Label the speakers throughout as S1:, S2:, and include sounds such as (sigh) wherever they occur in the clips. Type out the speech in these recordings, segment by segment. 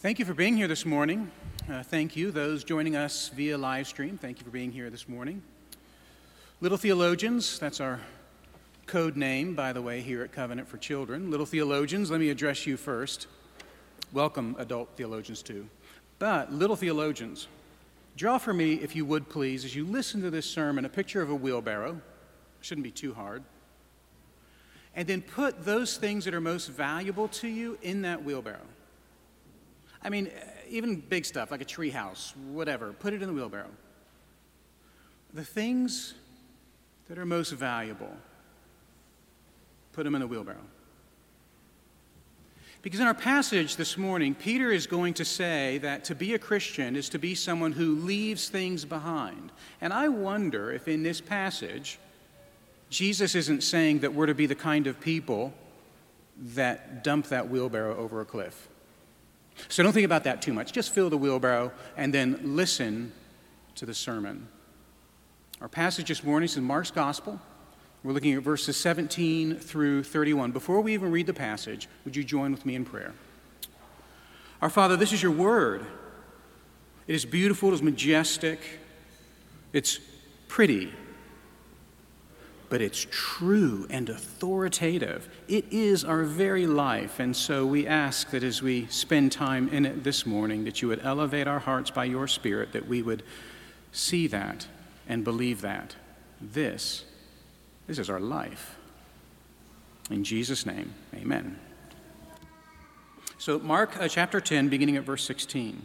S1: Thank you for being here this morning. Uh, thank you, those joining us via live stream. Thank you for being here this morning. Little Theologians, that's our code name, by the way, here at Covenant for Children. Little Theologians, let me address you first. Welcome, adult theologians, too. But, Little Theologians, draw for me, if you would please, as you listen to this sermon, a picture of a wheelbarrow. Shouldn't be too hard. And then put those things that are most valuable to you in that wheelbarrow. I mean, even big stuff like a tree house, whatever, put it in the wheelbarrow. The things that are most valuable, put them in the wheelbarrow. Because in our passage this morning, Peter is going to say that to be a Christian is to be someone who leaves things behind. And I wonder if in this passage, Jesus isn't saying that we're to be the kind of people that dump that wheelbarrow over a cliff. So don't think about that too much. Just fill the wheelbarrow and then listen to the sermon. Our passage this morning is in Mark's Gospel. We're looking at verses 17 through 31. Before we even read the passage, would you join with me in prayer? Our Father, this is your word. It is beautiful, it is majestic, it's pretty but it's true and authoritative. It is our very life. And so we ask that as we spend time in it this morning, that you would elevate our hearts by your Spirit, that we would see that and believe that. This, this is our life. In Jesus' name, amen. So, Mark uh, chapter 10, beginning at verse 16.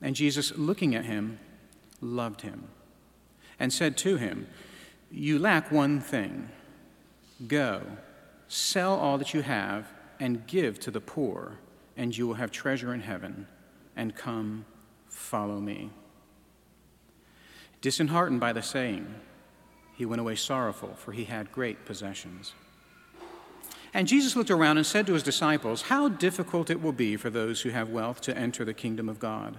S1: And Jesus, looking at him, loved him and said to him, You lack one thing. Go, sell all that you have, and give to the poor, and you will have treasure in heaven. And come, follow me. Disheartened by the saying, he went away sorrowful, for he had great possessions. And Jesus looked around and said to his disciples, How difficult it will be for those who have wealth to enter the kingdom of God.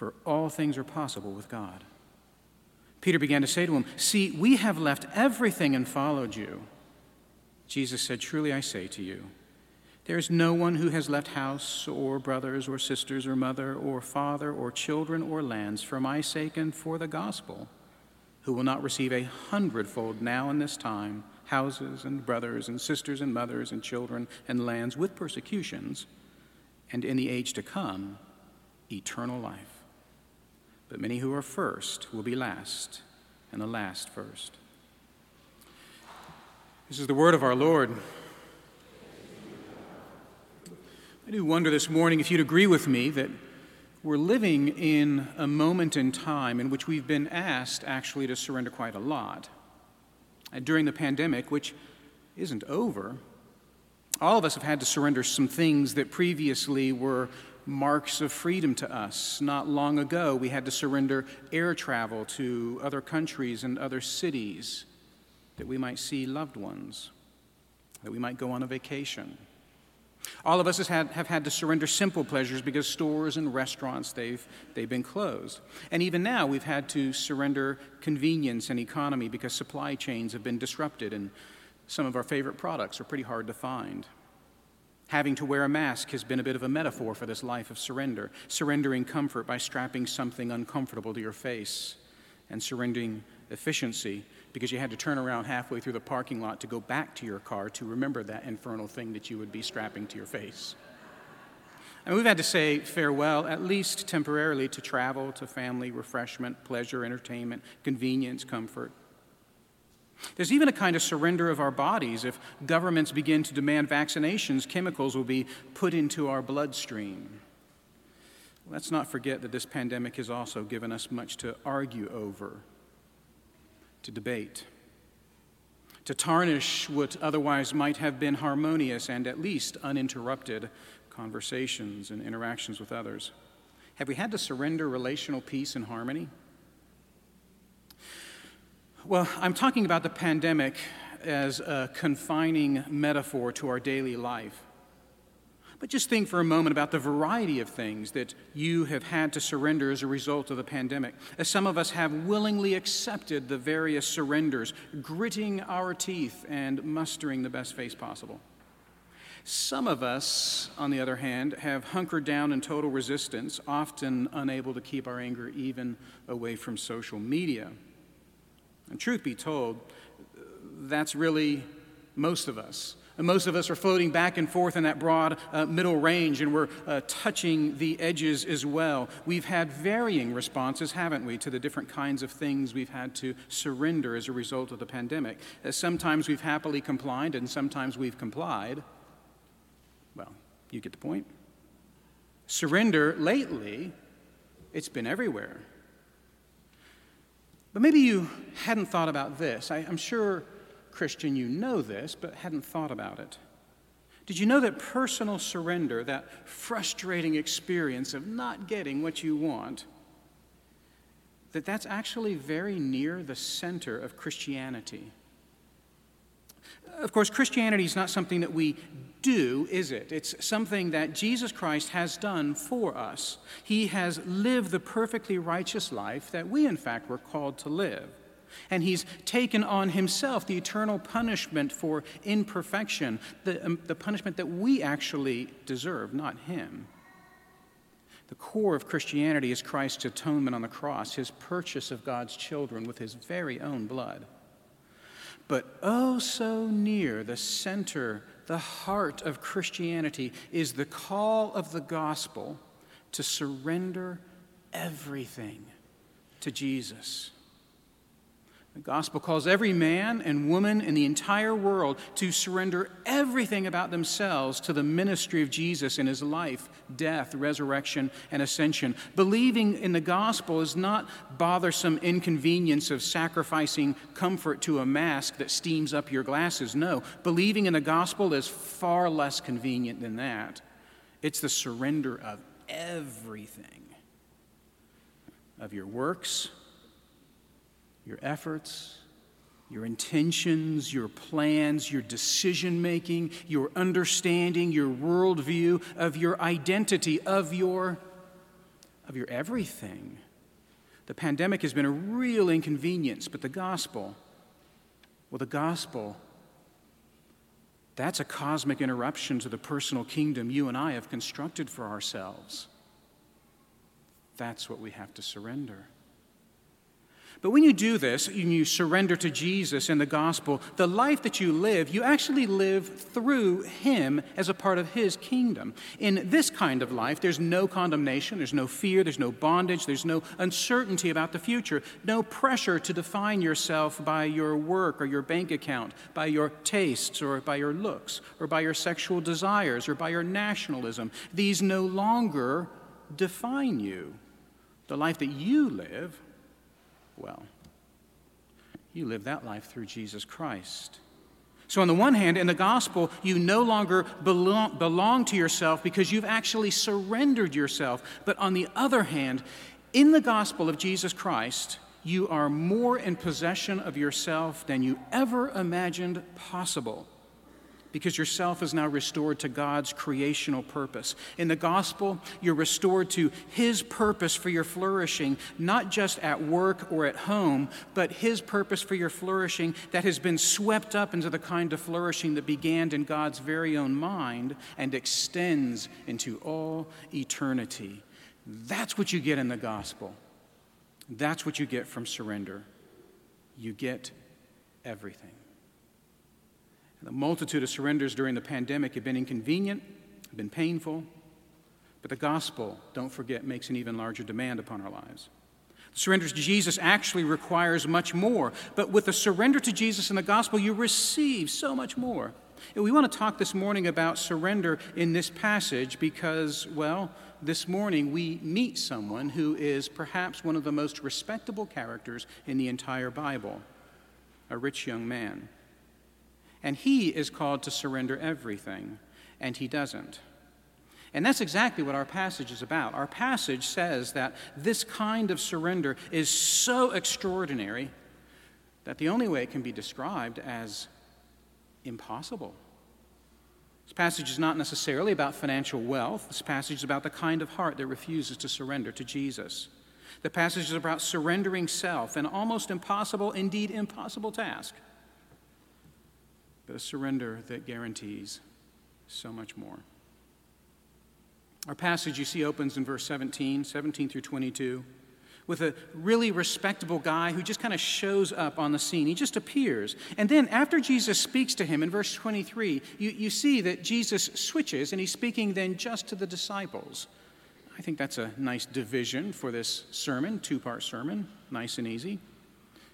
S1: for all things are possible with God. Peter began to say to him, See, we have left everything and followed you. Jesus said, Truly I say to you, there is no one who has left house or brothers or sisters or mother or father or children or lands for my sake and for the gospel who will not receive a hundredfold now in this time houses and brothers and sisters and mothers and children and lands with persecutions, and in the age to come, eternal life. But many who are first will be last, and the last first. This is the word of our Lord. I do wonder this morning if you'd agree with me that we're living in a moment in time in which we've been asked actually to surrender quite a lot. And during the pandemic, which isn't over, all of us have had to surrender some things that previously were marks of freedom to us. Not long ago, we had to surrender air travel to other countries and other cities that we might see loved ones, that we might go on a vacation. All of us had, have had to surrender simple pleasures because stores and restaurants, they've, they've been closed. And even now, we've had to surrender convenience and economy because supply chains have been disrupted and some of our favorite products are pretty hard to find. Having to wear a mask has been a bit of a metaphor for this life of surrender, surrendering comfort by strapping something uncomfortable to your face, and surrendering efficiency because you had to turn around halfway through the parking lot to go back to your car to remember that infernal thing that you would be strapping to your face. And we've had to say farewell, at least temporarily, to travel, to family, refreshment, pleasure, entertainment, convenience, comfort. There's even a kind of surrender of our bodies. If governments begin to demand vaccinations, chemicals will be put into our bloodstream. Let's not forget that this pandemic has also given us much to argue over, to debate, to tarnish what otherwise might have been harmonious and at least uninterrupted conversations and interactions with others. Have we had to surrender relational peace and harmony? Well, I'm talking about the pandemic as a confining metaphor to our daily life. But just think for a moment about the variety of things that you have had to surrender as a result of the pandemic. As some of us have willingly accepted the various surrenders, gritting our teeth and mustering the best face possible. Some of us, on the other hand, have hunkered down in total resistance, often unable to keep our anger even away from social media. And truth be told, that's really most of us. And most of us are floating back and forth in that broad uh, middle range, and we're uh, touching the edges as well. We've had varying responses, haven't we, to the different kinds of things we've had to surrender as a result of the pandemic. Uh, sometimes we've happily complied, and sometimes we've complied. Well, you get the point. Surrender lately, it's been everywhere. But maybe you hadn't thought about this. I, am sure, Christian, you know this, but hadn't thought about it. Did you know that personal surrender, that frustrating experience of not getting what you want, that that's actually very near the center of Christianity? Of course, Christianity is not something that we do, is it? It's something that Jesus Christ has done for us. He has lived the perfectly righteous life that we, in fact, were called to live. And he's taken on himself the eternal punishment for imperfection, the, um, the punishment that we actually deserve, not him. The core of Christianity is Christ's atonement on the cross, his purchase of God's children with his very own blood. But oh, so near the center, the heart of Christianity is the call of the gospel to surrender everything to Jesus. The gospel calls every man and woman in the entire world to surrender everything about themselves to the ministry of Jesus in his life, death, resurrection, and ascension. Believing in the gospel is not bothersome inconvenience of sacrificing comfort to a mask that steams up your glasses. No, believing in the gospel is far less convenient than that. It's the surrender of everything of your works your efforts, your intentions, your plans, your decision making, your understanding, your worldview, of your identity, of your, of your everything. The pandemic has been a real inconvenience, but the gospel, well, the gospel, that's a cosmic interruption to the personal kingdom you and I have constructed for ourselves. That's what we have to surrender. But when you do this, and you surrender to Jesus and the gospel, the life that you live, you actually live through Him as a part of His kingdom. In this kind of life, there's no condemnation, there's no fear, there's no bondage, there's no uncertainty about the future, no pressure to define yourself by your work or your bank account, by your tastes or by your looks, or by your sexual desires, or by your nationalism. These no longer define you. The life that you live well. You live that life through Jesus Christ. So, on the one hand, in the gospel, you no longer belong, belong, to yourself because you've actually surrendered yourself. But on the other hand, in the gospel of Jesus Christ, you are more in possession of yourself than you ever imagined possible because yourself is now restored to God's creational purpose. In the gospel, you're restored to His purpose for your flourishing, not just at work or at home, but His purpose for your flourishing that has been swept up into the kind of flourishing that began in God's very own mind and extends into all eternity. That's what you get in the gospel. That's what you get from surrender. You get everything. The multitude of surrenders during the pandemic have been inconvenient, have been painful, But the gospel, don't forget, makes an even larger demand upon our lives. The surrender to Jesus actually requires much more. But with the surrender to Jesus in the gospel, you receive so much more. And we want to talk this morning about surrender in this passage because, well, this morning we meet someone who is perhaps one of the most respectable characters in the entire Bible a rich young man. And he is called to surrender everything, and he doesn't. And that's exactly what our passage is about. Our passage says that this kind of surrender is so extraordinary that the only way it can be described as impossible. This passage is not necessarily about financial wealth. This passage is about the kind of heart that refuses to surrender to Jesus. The passage is about surrendering self, an almost impossible, indeed impossible task, but a surrender that guarantees so much more. Our passage, you see, opens in verse 17, 17 through 22, with a really respectable guy who just kind of shows up on the scene. He just appears. And then, after Jesus speaks to him in verse 23, you, you see that Jesus switches and he's speaking then just to the disciples. I think that's a nice division for this sermon, two part sermon, nice and easy.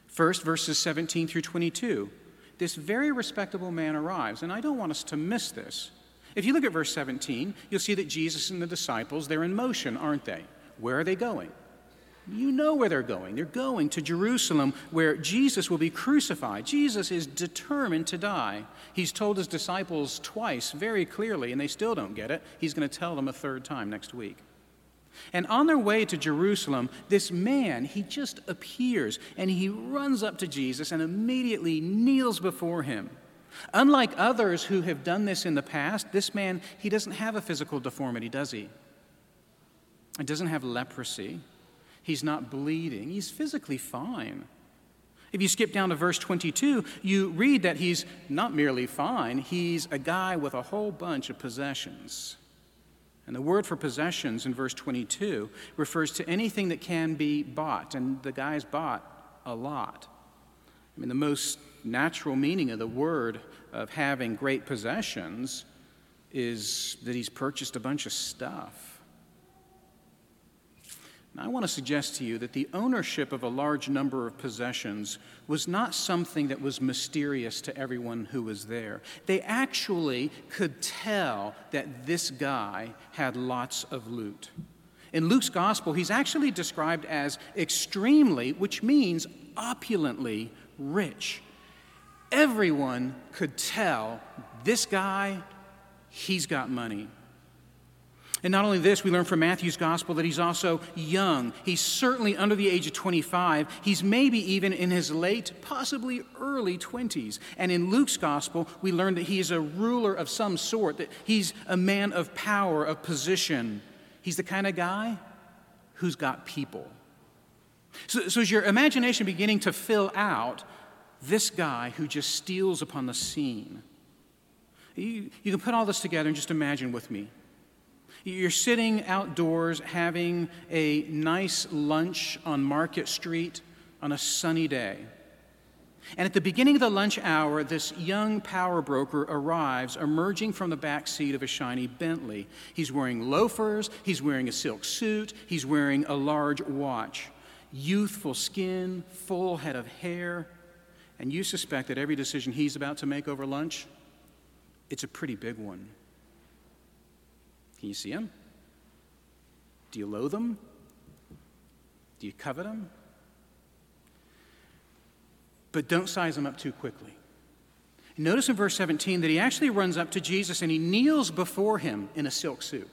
S1: First, verses 17 through 22. This very respectable man arrives, and I don't want us to miss this. If you look at verse 17, you'll see that Jesus and the disciples, they're in motion, aren't they? Where are they going? You know where they're going. They're going to Jerusalem where Jesus will be crucified. Jesus is determined to die. He's told his disciples twice very clearly, and they still don't get it. He's going to tell them a third time next week. And on their way to Jerusalem, this man, he just appears and he runs up to Jesus and immediately kneels before him. Unlike others who have done this in the past, this man, he doesn't have a physical deformity, does he? He doesn't have leprosy. He's not bleeding. He's physically fine. If you skip down to verse 22, you read that he's not merely fine, he's a guy with a whole bunch of possessions. And the word for possessions in verse 22 refers to anything that can be bought, and the guy's bought a lot. I mean, the most natural meaning of the word of having great possessions is that he's purchased a bunch of stuff. Now, I want to suggest to you that the ownership of a large number of possessions was not something that was mysterious to everyone who was there. They actually could tell that this guy had lots of loot. In Luke's gospel, he's actually described as extremely, which means opulently rich. Everyone could tell this guy, he's got money. And not only this, we learn from Matthew's gospel that he's also young. He's certainly under the age of 25. He's maybe even in his late, possibly early 20s. And in Luke's gospel, we learn that he is a ruler of some sort, that he's a man of power, of position. He's the kind of guy who's got people. So, so is your imagination beginning to fill out this guy who just steals upon the scene? You, you can put all this together and just imagine with me. You're sitting outdoors having a nice lunch on Market Street on a sunny day. And at the beginning of the lunch hour, this young power broker arrives, emerging from the back seat of a shiny Bentley. He's wearing loafers, he's wearing a silk suit, he's wearing a large watch. Youthful skin, full head of hair, and you suspect that every decision he's about to make over lunch, it's a pretty big one. Can you see him? Do you loathe him? Do you covet him? But don't size him up too quickly. Notice in verse 17 that he actually runs up to Jesus and he kneels before him in a silk suit.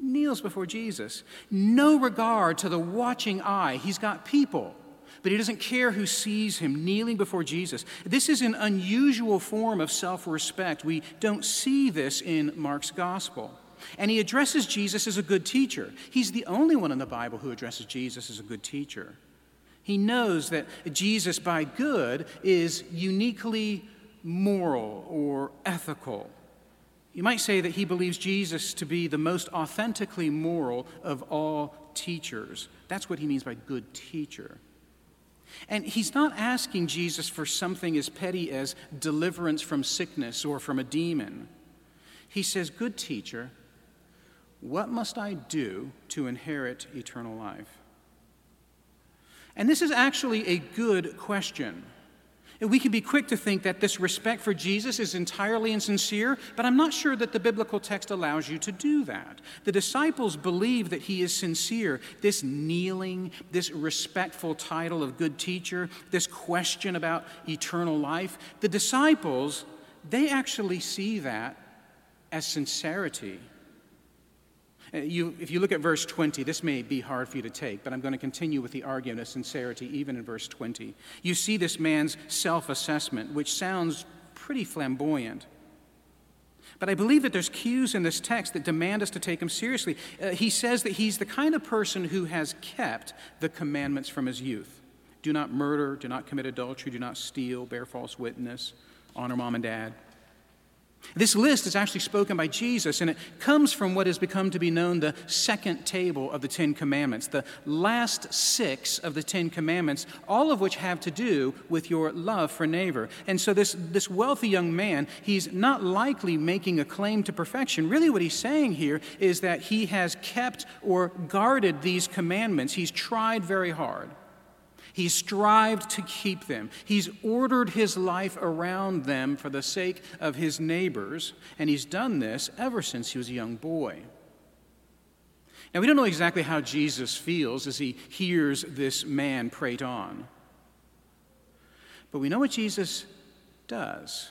S1: Kneels before Jesus. No regard to the watching eye. He's got people, but he doesn't care who sees him kneeling before Jesus. This is an unusual form of self respect. We don't see this in Mark's gospel. And he addresses Jesus as a good teacher. He's the only one in the Bible who addresses Jesus as a good teacher. He knows that Jesus, by good, is uniquely moral or ethical. You might say that he believes Jesus to be the most authentically moral of all teachers. That's what he means by good teacher. And he's not asking Jesus for something as petty as deliverance from sickness or from a demon. He says, Good teacher, What must I do to inherit eternal life? And this is actually a good question. We can be quick to think that this respect for Jesus is entirely insincere, but I'm not sure that the biblical text allows you to do that. The disciples believe that he is sincere. This kneeling, this respectful title of good teacher, this question about eternal life, the disciples, they actually see that as sincerity. Uh, you, if you look at verse 20, this may be hard for you to take, but I'm going to continue with the argument of sincerity even in verse 20. You see this man's self assessment, which sounds pretty flamboyant. But I believe that there's cues in this text that demand us to take him seriously. Uh, he says that he's the kind of person who has kept the commandments from his youth do not murder, do not commit adultery, do not steal, bear false witness, honor mom and dad. This list is actually spoken by Jesus, and it comes from what has become to be known the second table of the Ten Commandments, the last six of the Ten Commandments, all of which have to do with your love for neighbor. And so, this, this wealthy young man, he's not likely making a claim to perfection. Really, what he's saying here is that he has kept or guarded these commandments, he's tried very hard. He strived to keep them. He's ordered his life around them for the sake of his neighbors, and he's done this ever since he was a young boy. Now, we don't know exactly how Jesus feels as he hears this man prate on, but we know what Jesus does.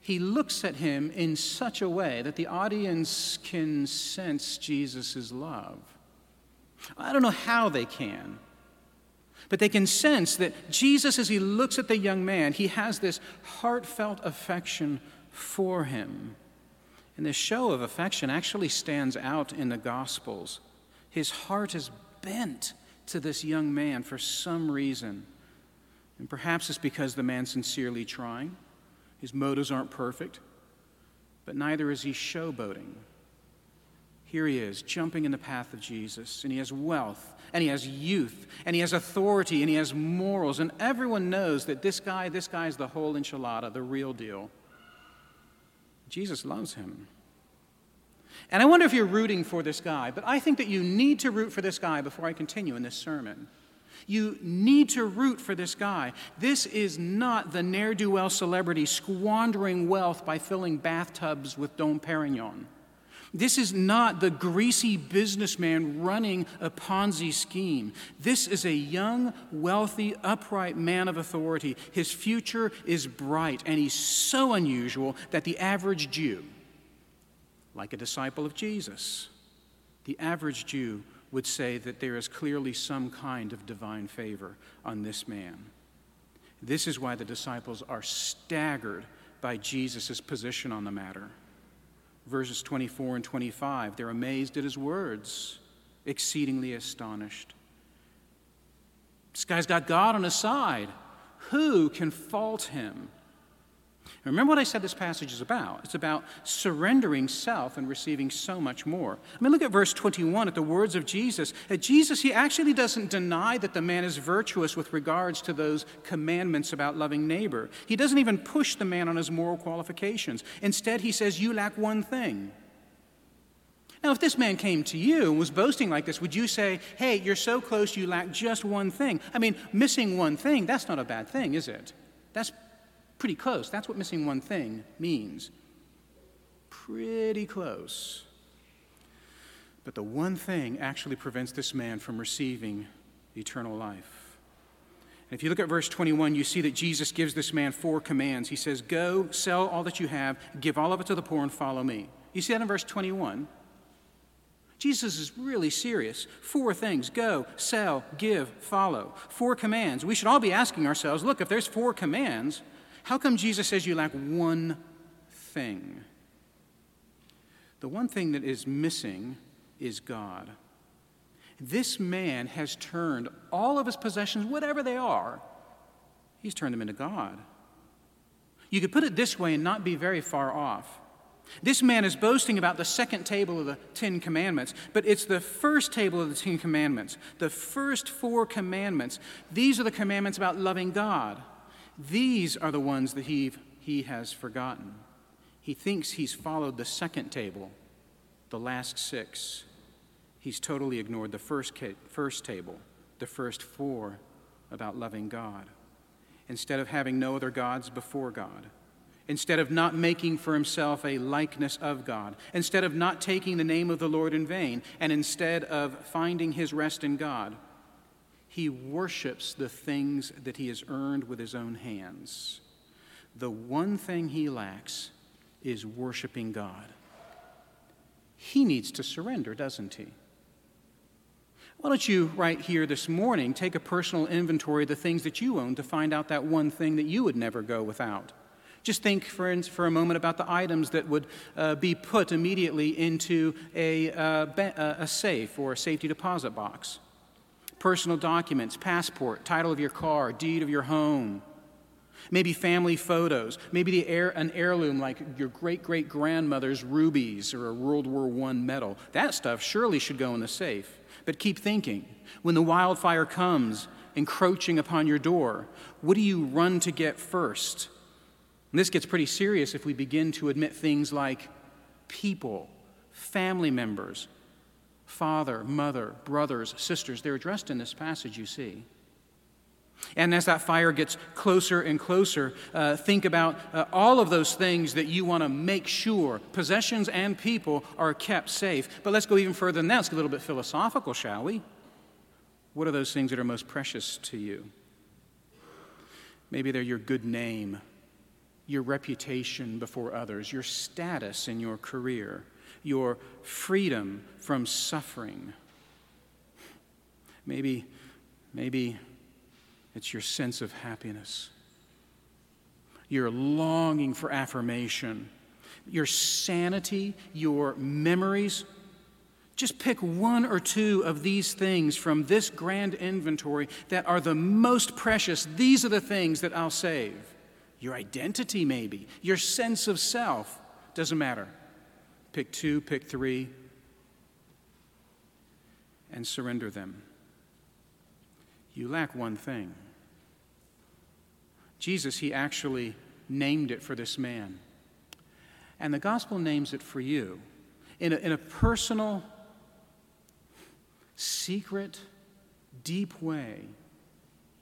S1: He looks at him in such a way that the audience can sense Jesus' love. I don't know how they can. But they can sense that Jesus, as he looks at the young man, he has this heartfelt affection for him. And this show of affection actually stands out in the Gospels. His heart is bent to this young man for some reason. And perhaps it's because the man's sincerely trying. His motives aren't perfect, but neither is he showboating. Here he is, jumping in the path of Jesus, and he has wealth, and he has youth, and he has authority, and he has morals, and everyone knows that this guy, this guy is the whole enchilada, the real deal. Jesus loves him. And I wonder if you're rooting for this guy, but I think that you need to root for this guy before I continue in this sermon. You need to root for this guy. This is not the ne'er do well celebrity squandering wealth by filling bathtubs with Dom Perignon. This is not the greasy businessman running a Ponzi scheme. This is a young, wealthy, upright man of authority. His future is bright, and he's so unusual that the average Jew, like a disciple of Jesus, the average Jew would say that there is clearly some kind of divine favor on this man. This is why the disciples are staggered by Jesus' position on the matter verses 24 and 25. They're amazed at his words, exceedingly astonished. This guy's got God on his side. Who can fault him? Remember what I said this passage is about? It's about surrendering self and receiving so much more. I mean, look at verse 21 at the words of Jesus. At Jesus, he actually doesn't deny that the man is virtuous with regards to those commandments about loving neighbor. He doesn't even push the man on his moral qualifications. Instead, he says, You lack one thing. Now, if this man came to you and was boasting like this, would you say, Hey, you're so close, you lack just one thing? I mean, missing one thing, that's not a bad thing, is it? That's Pretty close. That's what missing one thing means. Pretty close. But the one thing actually prevents this man from receiving eternal life. And if you look at verse 21, you see that Jesus gives this man four commands. He says, Go, sell all that you have, give all of it to the poor, and follow me. You see that in verse 21? Jesus is really serious. Four things go, sell, give, follow. Four commands. We should all be asking ourselves look, if there's four commands, how come Jesus says you lack one thing? The one thing that is missing is God. This man has turned all of his possessions, whatever they are, he's turned them into God. You could put it this way and not be very far off. This man is boasting about the second table of the Ten Commandments, but it's the first table of the Ten Commandments. The first four commandments, these are the commandments about loving God. These are the ones that he, he has forgotten. He thinks he's followed the second table, the last six, he's totally ignored the first, first table, the first four about loving God. Instead of having no other gods before God, instead of not making for himself a likeness of God, instead of not taking the name of the Lord in vain, and instead of finding his rest in God, he worships the things that he has earned with his own hands. The one thing he lacks is worshiping God. He needs to surrender, doesn't he? Why don't you, right here this morning, take a personal inventory of the things that you own to find out that one thing that you would never go without? Just think, for, for a moment, about the items that would uh, be put immediately into a, uh, a safe or a safety deposit box personal documents, passport, title of your car, deed of your home, maybe family photos, maybe the heir, an heirloom like your great great grandmother's rubies or a World War I medal. That stuff surely should go in the safe. But keep thinking when the wildfire comes encroaching upon your door, what do you run to get first? And this gets pretty serious if we begin to admit things like people, family members, father, mother, brothers, sisters. They're addressed in this passage, you see. And as that fire gets closer and closer, uh, think about uh, all of those things that you want to make sure possessions and people are kept safe. But let's go even further than that. Let's get a little bit philosophical, shall we? What are those things that are most precious to you? Maybe they're your good name, your reputation before others, your status in your career, your freedom from suffering. Maybe, maybe it's your sense of happiness, your longing for affirmation, your sanity, your memories. Just pick one or two of these things from this grand inventory that are the most precious. These are the things that I'll save. Your identity, maybe, your sense of self, doesn't matter. Pick two, pick three, and surrender them. You lack one thing. Jesus, he actually named it for this man. And the gospel names it for you in a, in a personal, secret, deep way.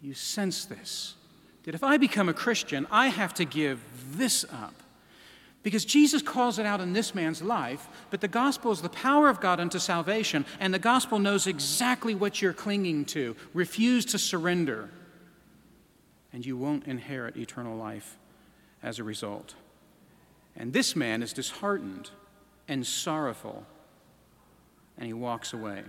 S1: You sense this that if I become a Christian, I have to give this up. Because Jesus calls it out in this man's life, but the gospel is the power of God unto salvation, and the gospel knows exactly what you're clinging to. Refuse to surrender, and you won't inherit eternal life as a result. And this man is disheartened and sorrowful, and he walks away.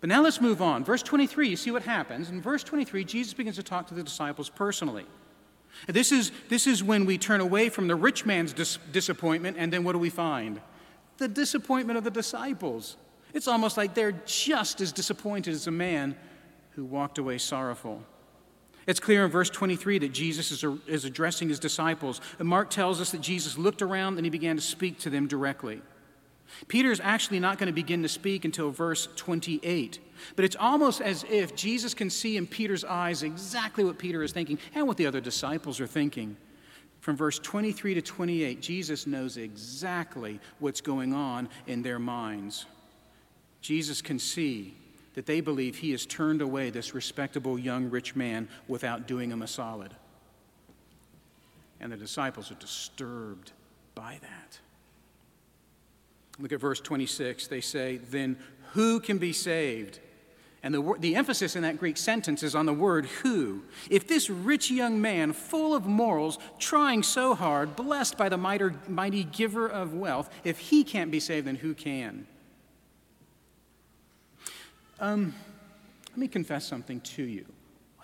S1: But now let's move on. Verse 23, you see what happens. In verse 23, Jesus begins to talk to the disciples personally. This is, this is when we turn away from the rich man's dis- disappointment, and then what do we find? The disappointment of the disciples. It's almost like they're just as disappointed as a man who walked away sorrowful. It's clear in verse 23 that Jesus is, is addressing his disciples. And Mark tells us that Jesus looked around and he began to speak to them directly. Peter is actually not going to begin to speak until verse 28. But it's almost as if Jesus can see in Peter's eyes exactly what Peter is thinking and what the other disciples are thinking. From verse 23 to 28, Jesus knows exactly what's going on in their minds. Jesus can see that they believe he has turned away this respectable young rich man without doing him a solid. And the disciples are disturbed by that. Look at verse 26. They say, Then who can be saved? And the, the emphasis in that Greek sentence is on the word who. If this rich young man, full of morals, trying so hard, blessed by the mighty, mighty giver of wealth, if he can't be saved, then who can? Um, let me confess something to you.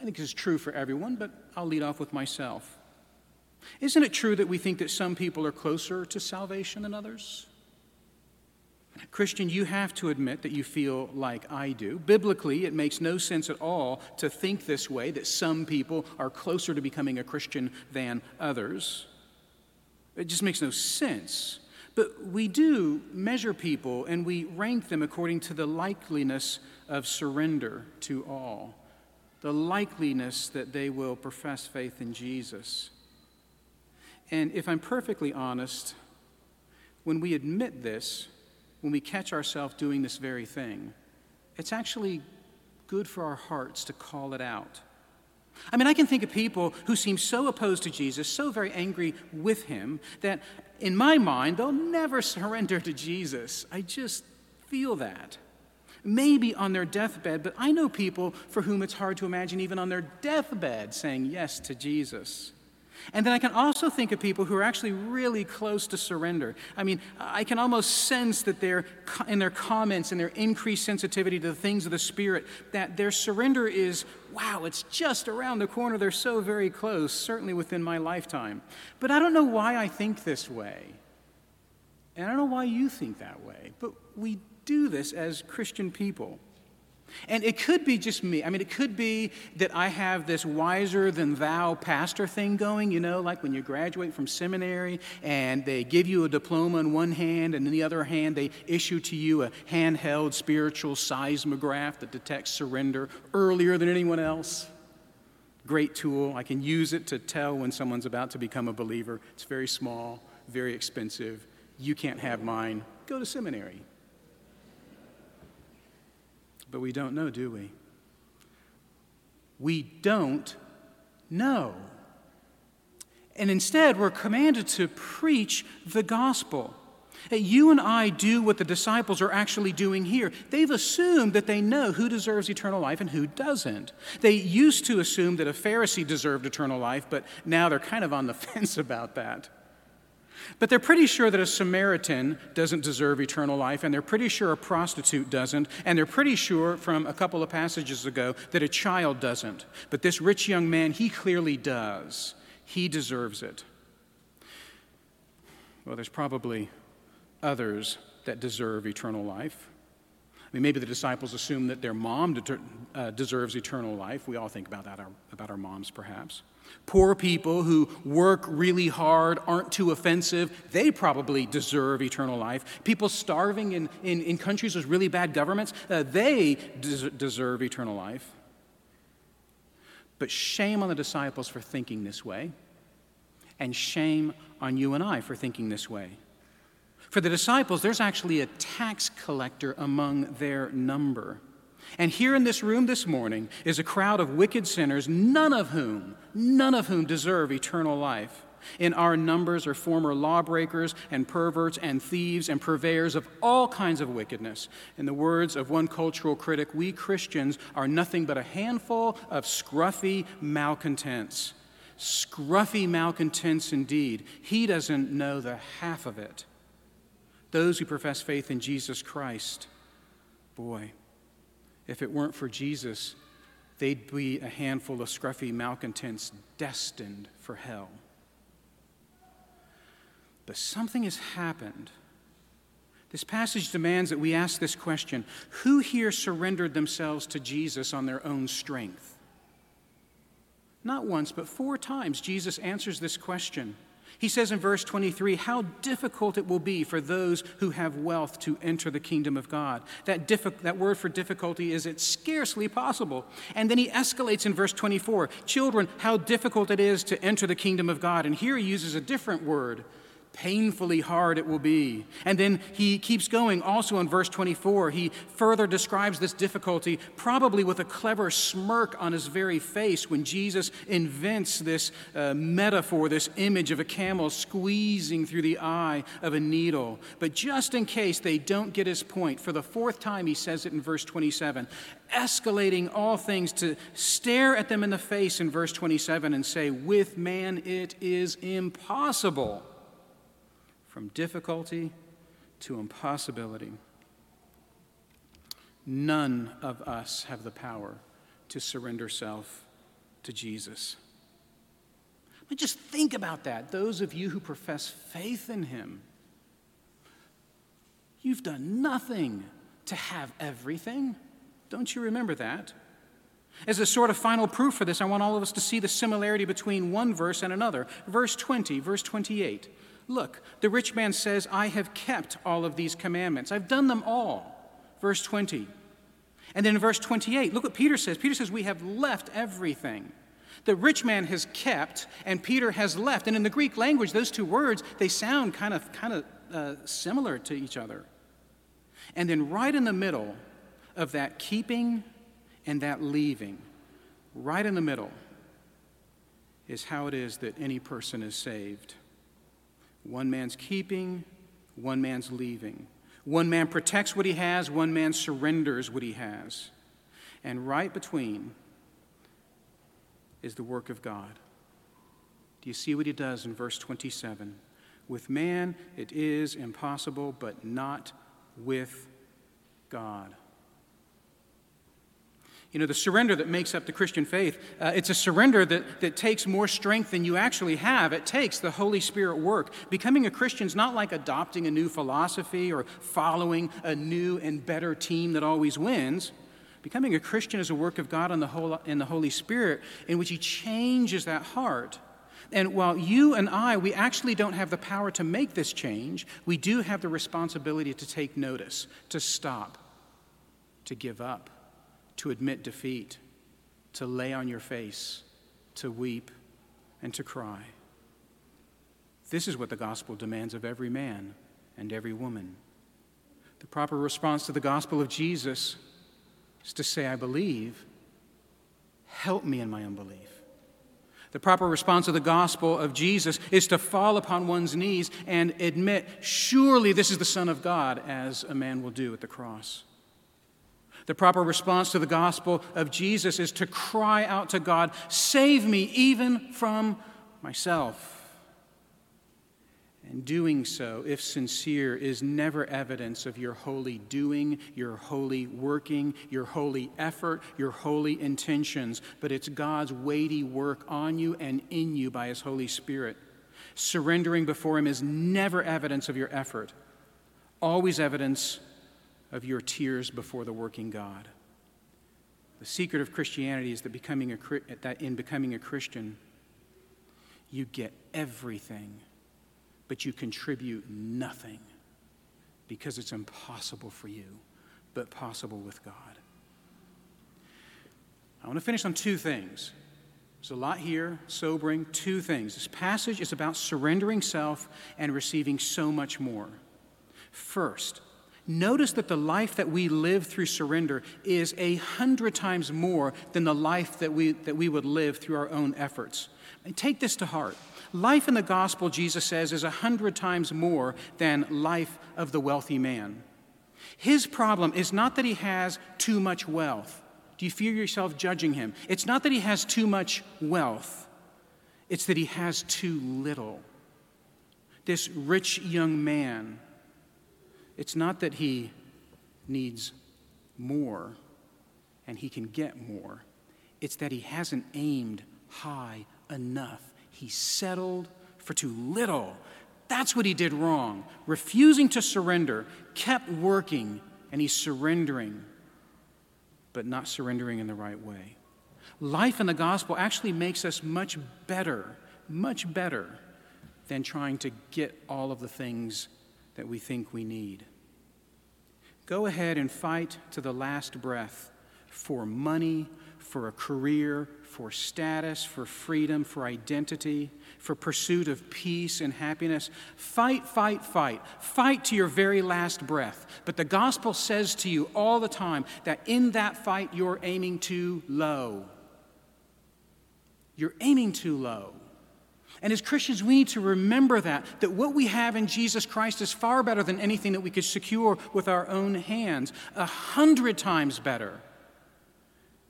S1: I think this is true for everyone, but I'll lead off with myself. Isn't it true that we think that some people are closer to salvation than others? Christian, you have to admit that you feel like I do. Biblically, it makes no sense at all to think this way that some people are closer to becoming a Christian than others. It just makes no sense. But we do measure people and we rank them according to the likeliness of surrender to all, the likeliness that they will profess faith in Jesus. And if I'm perfectly honest, when we admit this, when we catch ourselves doing this very thing, it's actually good for our hearts to call it out. I mean, I can think of people who seem so opposed to Jesus, so very angry with him, that in my mind, they'll never surrender to Jesus. I just feel that. Maybe on their deathbed, but I know people for whom it's hard to imagine, even on their deathbed, saying yes to Jesus. And then I can also think of people who are actually really close to surrender. I mean, I can almost sense that they're in their comments and their increased sensitivity to the things of the Spirit, that their surrender is, wow, it's just around the corner. They're so very close, certainly within my lifetime. But I don't know why I think this way. And I don't know why you think that way. But we do this as Christian people. And it could be just me. I mean, it could be that I have this wiser than thou pastor thing going, you know, like when you graduate from seminary and they give you a diploma in one hand, and in the other hand, they issue to you a handheld spiritual seismograph that detects surrender earlier than anyone else. Great tool. I can use it to tell when someone's about to become a believer. It's very small, very expensive. You can't have mine. Go to seminary. But we don't know, do we? We don't know. And instead, we're commanded to preach the gospel. You and I do what the disciples are actually doing here. They've assumed that they know who deserves eternal life and who doesn't. They used to assume that a Pharisee deserved eternal life, but now they're kind of on the (laughs) fence about that. But they're pretty sure that a Samaritan doesn't deserve eternal life, and they're pretty sure a prostitute doesn't, and they're pretty sure from a couple of passages ago that a child doesn't. But this rich young man, he clearly does. He deserves it. Well, there's probably others that deserve eternal life. I mean, maybe the disciples assume that their mom de- uh, deserves eternal life. We all think about that, our, about our moms, perhaps. Poor people who work really hard, aren't too offensive, they probably deserve eternal life. People starving in, in, in countries with really bad governments, uh, they des- deserve eternal life. But shame on the disciples for thinking this way, and shame on you and I for thinking this way. For the disciples, there's actually a tax collector among their number. And here in this room this morning is a crowd of wicked sinners, none of whom, none of whom deserve eternal life. In our numbers are former lawbreakers and perverts and thieves and purveyors of all kinds of wickedness. In the words of one cultural critic, we Christians are nothing but a handful of scruffy malcontents. Scruffy malcontents indeed. He doesn't know the half of it. Those who profess faith in Jesus Christ, boy, if it weren't for Jesus, they'd be a handful of scruffy malcontents destined for hell. But something has happened. This passage demands that we ask this question Who here surrendered themselves to Jesus on their own strength? Not once, but four times, Jesus answers this question. He says in verse 23 how difficult it will be for those who have wealth to enter the kingdom of God. That, diffi- that word for difficulty is it's scarcely possible. And then he escalates in verse 24 children, how difficult it is to enter the kingdom of God. And here he uses a different word painfully hard it will be. And then he keeps going also in verse 24. He further describes this difficulty, probably with a clever smirk on his very face, when Jesus invents this uh, metaphor, this image of a camel squeezing through the eye of a needle. But just in case they don't get his point, for the fourth time he says it in verse 27, escalating all things to stare at them in the face in verse 27 and say, With man it is impossible from difficulty to impossibility. None of us have the power to surrender self to Jesus. But just think about that. Those of you who profess faith in Him, you've done nothing to have everything. Don't you remember that? As a sort of final proof for this, I want all of us to see the similarity between one verse and another. Verse 20, verse 28. Look, the rich man says, I have kept all of these commandments. I've done them all. Verse 20. And then in verse 28, look what Peter says. Peter says, We have left everything. The rich man has kept, and Peter has left. And in the Greek language, those two words, they sound kind of, kind of uh, similar to each other. And then, right in the middle of that keeping and that leaving, right in the middle, is how it is that any person is saved. One man's keeping, one man's leaving. One man protects what he has, one man surrenders what he has. And right between is the work of God. Do you see what he does in verse 27? With man it is impossible, but not with God. You know, the surrender that makes up the Christian faith, uh, it's a surrender that, that takes more strength than you actually have. It takes the Holy Spirit work. Becoming a Christian is not like adopting a new philosophy or following a new and better team that always wins. Becoming a Christian is a work of God in the, whole, in the Holy Spirit in which He changes that heart. And while you and I, we actually don't have the power to make this change, we do have the responsibility to take notice, to stop, to give up to admit defeat, to lay on your face, to weep, and to cry. This is what the gospel demands of every man and every woman. The proper response to the gospel of Jesus is to say, I believe, help me in my unbelief. The proper response to the gospel of Jesus is to fall upon one's knees and admit, surely this is the Son of God, as a man will do at the cross. The proper response to the gospel of Jesus is to cry out to God, Save me even from myself. And doing so, if sincere, is never evidence of your holy doing, your holy working, your holy effort, your holy intentions, but it's God's weighty work on you and in you by His Holy Spirit. Surrendering before Him is never evidence of your effort, always evidence of your tears before the working God. The secret of Christianity is that, becoming a, that in becoming a Christian, you get everything, but you contribute nothing because it's impossible for you, but possible with God. I want to finish on two things. There's a lot here, sobering, two things. This passage is about surrendering self and receiving so much more. First, Notice that the life that we live through surrender is a hundred times more than the life that we, that we would live through our own efforts. And take this to heart. Life in the gospel, Jesus says, is a hundred times more than life of the wealthy man. His problem is not that he has too much wealth. Do you feel yourself judging him? It's not that he has too much wealth, it's that he has too little. This rich young man it's not that he needs more and he can get more, it's that he hasn't aimed high enough. He settled for too little. That's what he did wrong. Refusing to surrender, kept working, and he's surrendering, but not surrendering in the right way. Life in the gospel actually makes us much better, much better than trying to get all of the things that we think we need. Go ahead and fight to the last breath for money, for a career, for status, for freedom, for identity, for pursuit of peace and happiness. Fight, fight, fight. Fight to your very last breath. But the gospel says to you all the time that in that fight you're aiming too low. You're aiming too low. And as Christians, we need to remember that, that what we have in Jesus Christ is far better than anything that we could secure with our own hands, a hundred times better.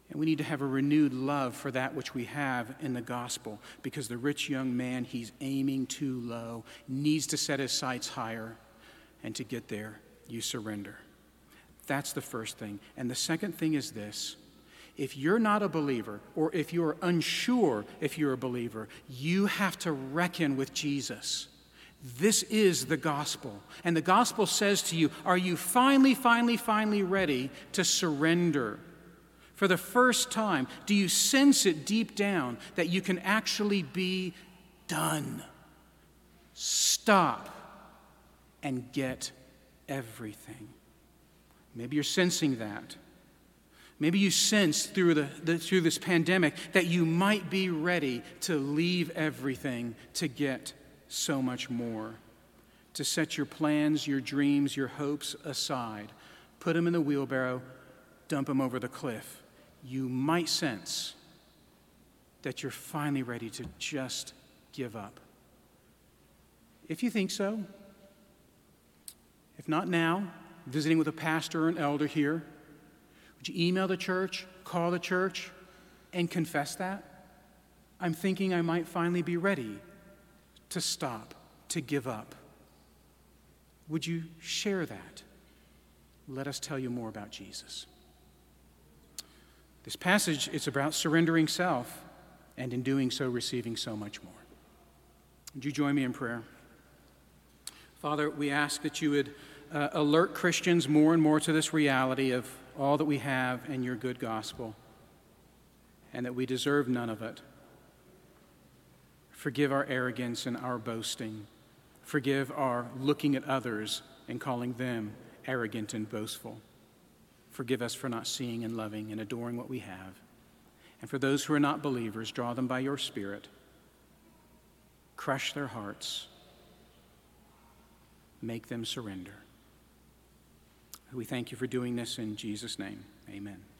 S1: And we need to have a renewed love for that which we have in the gospel because the rich young man, he's aiming too low, needs to set his sights higher. And to get there, you surrender. That's the first thing. And the second thing is this if you're not a believer, or if you're unsure if you're a believer, you have to reckon with Jesus. This is the gospel. And the gospel says to you, Are you finally, finally, finally ready to surrender? For the first time, do you sense it deep down that you can actually be done? Stop and get everything. Maybe you're sensing that. Maybe you sense through, the, the, through this pandemic that you might be ready to leave everything to get so much more. to set your plans, your dreams, your hopes aside, put them in the wheelbarrow, dump them over the cliff, you might sense that you're finally ready to just give up. If you think so, if not now, visiting with a pastor or an elder here, would you email the church, call the church, and confess that? I'm thinking I might finally be ready to stop, to give up. Would you share that? Let us tell you more about Jesus. This passage is about surrendering self and in doing so, receiving so much more. Would you join me in prayer? Father, we ask that you would uh, alert Christians more and more to this reality of all that we have in your good gospel and that we deserve none of it. Forgive our arrogance and our boasting. Forgive our looking at others and calling them arrogant and boastful. Forgive us for not seeing and loving and adoring what we have. And for those who are not believers, draw them by your Spirit. Crush their hearts. Make them surrender. We thank you for doing this in Jesus' name. Amen.